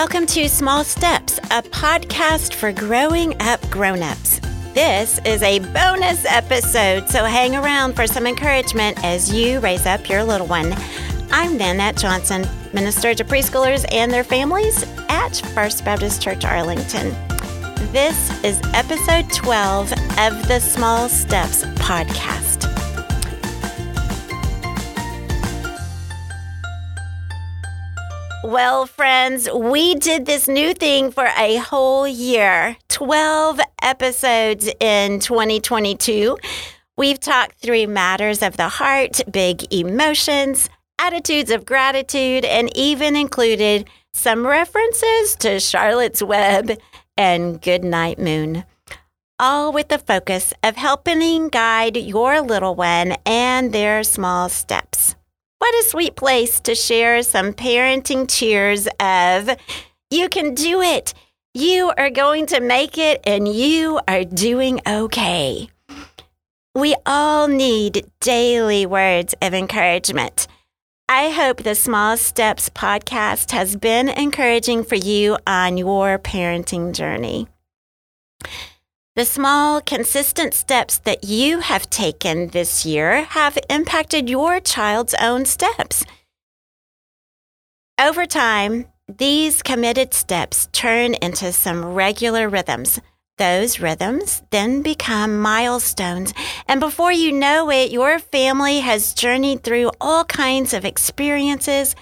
Welcome to Small Steps, a podcast for growing up grown-ups. This is a bonus episode, so hang around for some encouragement as you raise up your little one. I'm Nanette Johnson, minister to preschoolers and their families at First Baptist Church Arlington. This is episode 12 of the Small Steps podcast. Well, friends, we did this new thing for a whole year 12 episodes in 2022. We've talked through matters of the heart, big emotions, attitudes of gratitude, and even included some references to Charlotte's Web and Goodnight Moon. All with the focus of helping guide your little one and their small steps. What a sweet place to share some parenting cheers of, you can do it. You are going to make it and you are doing okay. We all need daily words of encouragement. I hope the Small Steps podcast has been encouraging for you on your parenting journey. The small, consistent steps that you have taken this year have impacted your child's own steps. Over time, these committed steps turn into some regular rhythms. Those rhythms then become milestones. And before you know it, your family has journeyed through all kinds of experiences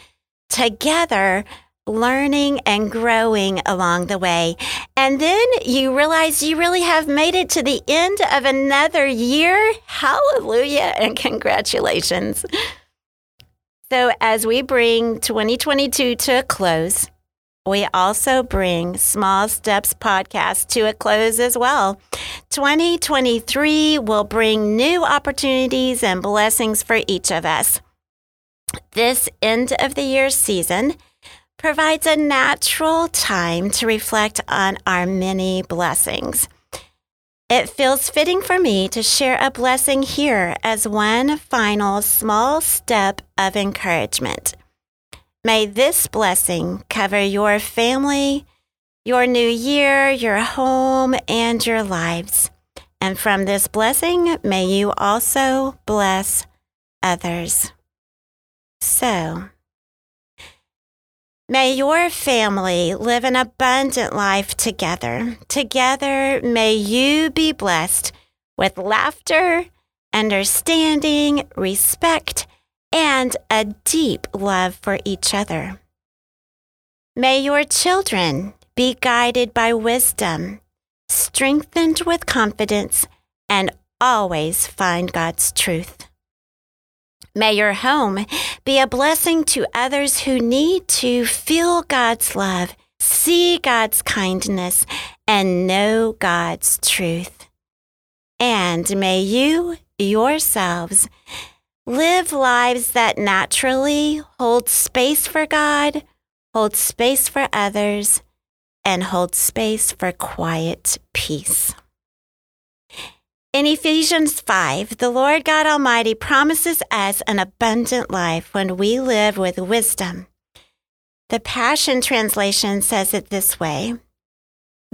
together learning and growing along the way. And then you realize you really have made it to the end of another year. Hallelujah and congratulations. So, as we bring 2022 to a close, we also bring Small Steps podcast to a close as well. 2023 will bring new opportunities and blessings for each of us. This end of the year season provides a natural time to reflect on our many blessings. It feels fitting for me to share a blessing here as one final small step of encouragement. May this blessing cover your family, your new year, your home, and your lives. And from this blessing, may you also bless others. So, May your family live an abundant life together. Together, may you be blessed with laughter, understanding, respect, and a deep love for each other. May your children be guided by wisdom, strengthened with confidence, and always find God's truth. May your home be a blessing to others who need to feel God's love, see God's kindness, and know God's truth. And may you yourselves live lives that naturally hold space for God, hold space for others, and hold space for quiet peace. In Ephesians 5, the Lord God Almighty promises us an abundant life when we live with wisdom. The Passion Translation says it this way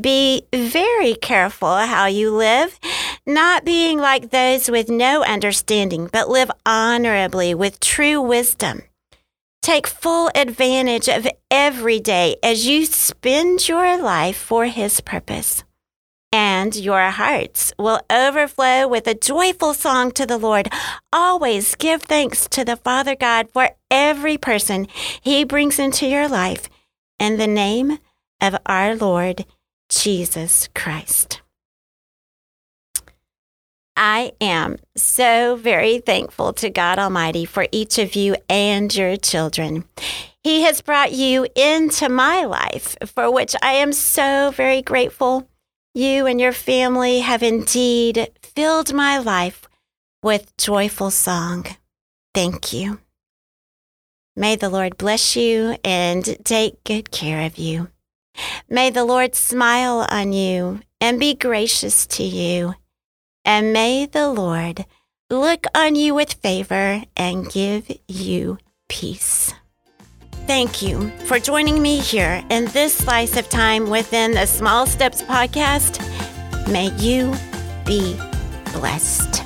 Be very careful how you live, not being like those with no understanding, but live honorably with true wisdom. Take full advantage of every day as you spend your life for His purpose and your hearts will overflow with a joyful song to the Lord. Always give thanks to the Father God for every person he brings into your life in the name of our Lord Jesus Christ. I am so very thankful to God Almighty for each of you and your children. He has brought you into my life, for which I am so very grateful. You and your family have indeed filled my life with joyful song. Thank you. May the Lord bless you and take good care of you. May the Lord smile on you and be gracious to you. And may the Lord look on you with favor and give you peace. Thank you for joining me here in this slice of time within the Small Steps podcast. May you be blessed.